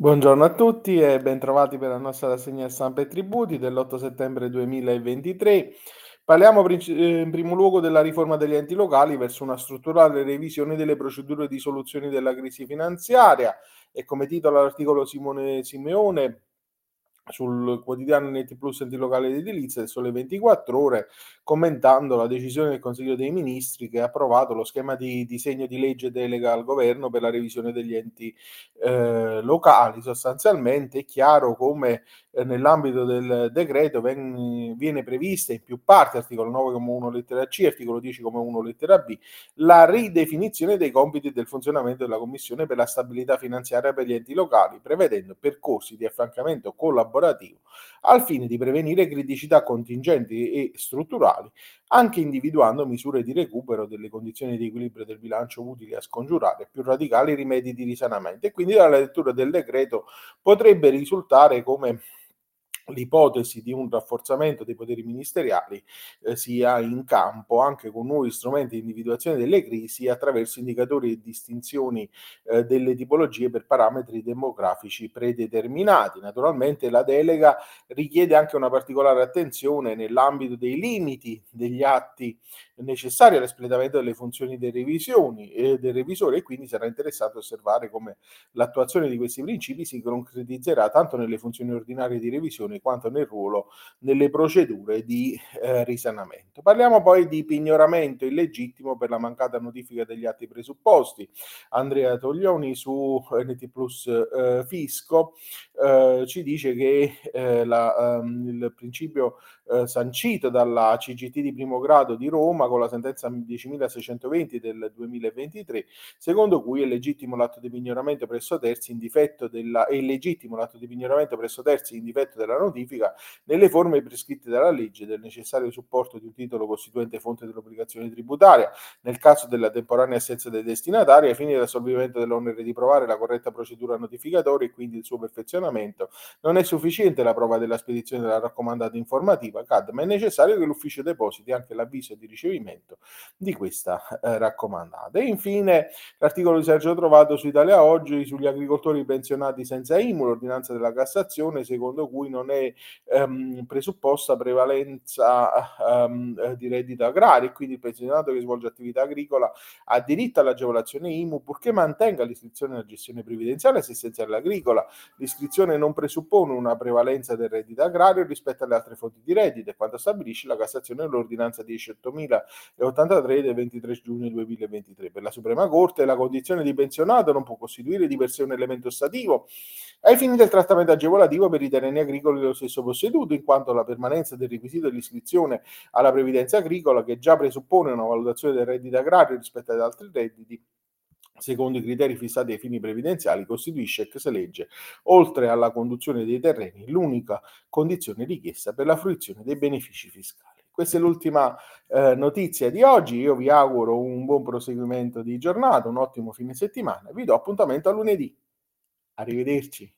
Buongiorno a tutti e bentrovati per la nostra rassegna stampa e tributi dell'8 settembre 2023. Parliamo eh, in primo luogo della riforma degli enti locali verso una strutturale revisione delle procedure di soluzione della crisi finanziaria e come titola l'articolo Simone Simeone sul quotidiano Netti Plus enti locali ed edilizia del Sole 24 Ore, commentando la decisione del Consiglio dei Ministri che ha approvato lo schema di disegno di legge delega al governo per la revisione degli enti eh, locali. Sostanzialmente è chiaro come eh, nell'ambito del decreto ven- viene prevista in più parti, articolo 9,1 lettera C, articolo 10,1 lettera B, la ridefinizione dei compiti del funzionamento della Commissione per la stabilità finanziaria per gli enti locali, prevedendo percorsi di affrancamento collaborativo lavorativo, al fine di prevenire criticità contingenti e strutturali, anche individuando misure di recupero delle condizioni di equilibrio del bilancio utili a scongiurare più radicali rimedi di risanamento. E quindi dalla lettura del decreto potrebbe risultare come l'ipotesi di un rafforzamento dei poteri ministeriali eh, sia in campo anche con nuovi strumenti di individuazione delle crisi attraverso indicatori e distinzioni eh, delle tipologie per parametri demografici predeterminati. Naturalmente la delega richiede anche una particolare attenzione nell'ambito dei limiti degli atti necessari all'espletamento delle funzioni dei, revisioni, eh, del revisore e quindi sarà interessato a osservare come l'attuazione di questi principi si concretizzerà tanto nelle funzioni ordinarie di revisione quanto nel ruolo nelle procedure di eh, risanamento. Parliamo poi di pignoramento illegittimo per la mancata notifica degli atti presupposti. Andrea Toglioni su NT Plus eh, Fisco eh, ci dice che eh, la, um, il principio eh, sancito dalla CGT di primo grado di Roma con la sentenza 10.620 del 2023, secondo cui è legittimo l'atto di pignoramento presso terzi in difetto della, è illegittimo l'atto di pignoramento presso terzi in difetto della notifica nelle forme prescritte dalla legge del necessario supporto di un titolo costituente fonte dell'obbligazione tributaria, nel caso della temporanea assenza dei destinatari, ai fini dell'assolvimento dell'onere di provare la corretta procedura notificatoria e quindi il suo perfezionamento. Non è sufficiente la prova della spedizione della raccomandata informativa CAD, ma è necessario che l'ufficio depositi anche l'avviso di ricevimento di questa eh, raccomandata. E infine l'articolo di Sergio Trovato su Italia Oggi sugli agricoltori pensionati senza IMU, l'ordinanza della Cassazione secondo cui non è ehm, presupposta prevalenza ehm, di reddito agrario e quindi il pensionato che svolge attività agricola ha diritto all'agevolazione IMU purché mantenga l'iscrizione alla gestione previdenziale e assistenziale agricola. L'iscrizione non presuppone una prevalenza del reddito agrario rispetto alle altre fonti di reddito quanto stabilisce la Cassazione dell'ordinanza 18.083 del 23 giugno 2023. Per la Suprema Corte la condizione di pensionato non può costituire di per sé un elemento stativo ai fini del trattamento agevolativo per i terreni agricoli dello stesso posseduto, in quanto la permanenza del requisito dell'iscrizione alla previdenza agricola, che già presuppone una valutazione del reddito agrario rispetto ad altri redditi, secondo i criteri fissati ai fini previdenziali, costituisce ex legge, oltre alla conduzione dei terreni, l'unica condizione richiesta per la fruizione dei benefici fiscali. Questa è l'ultima eh, notizia di oggi. Io vi auguro un buon proseguimento di giornata, un ottimo fine settimana. Vi do appuntamento a lunedì. Arrivederci.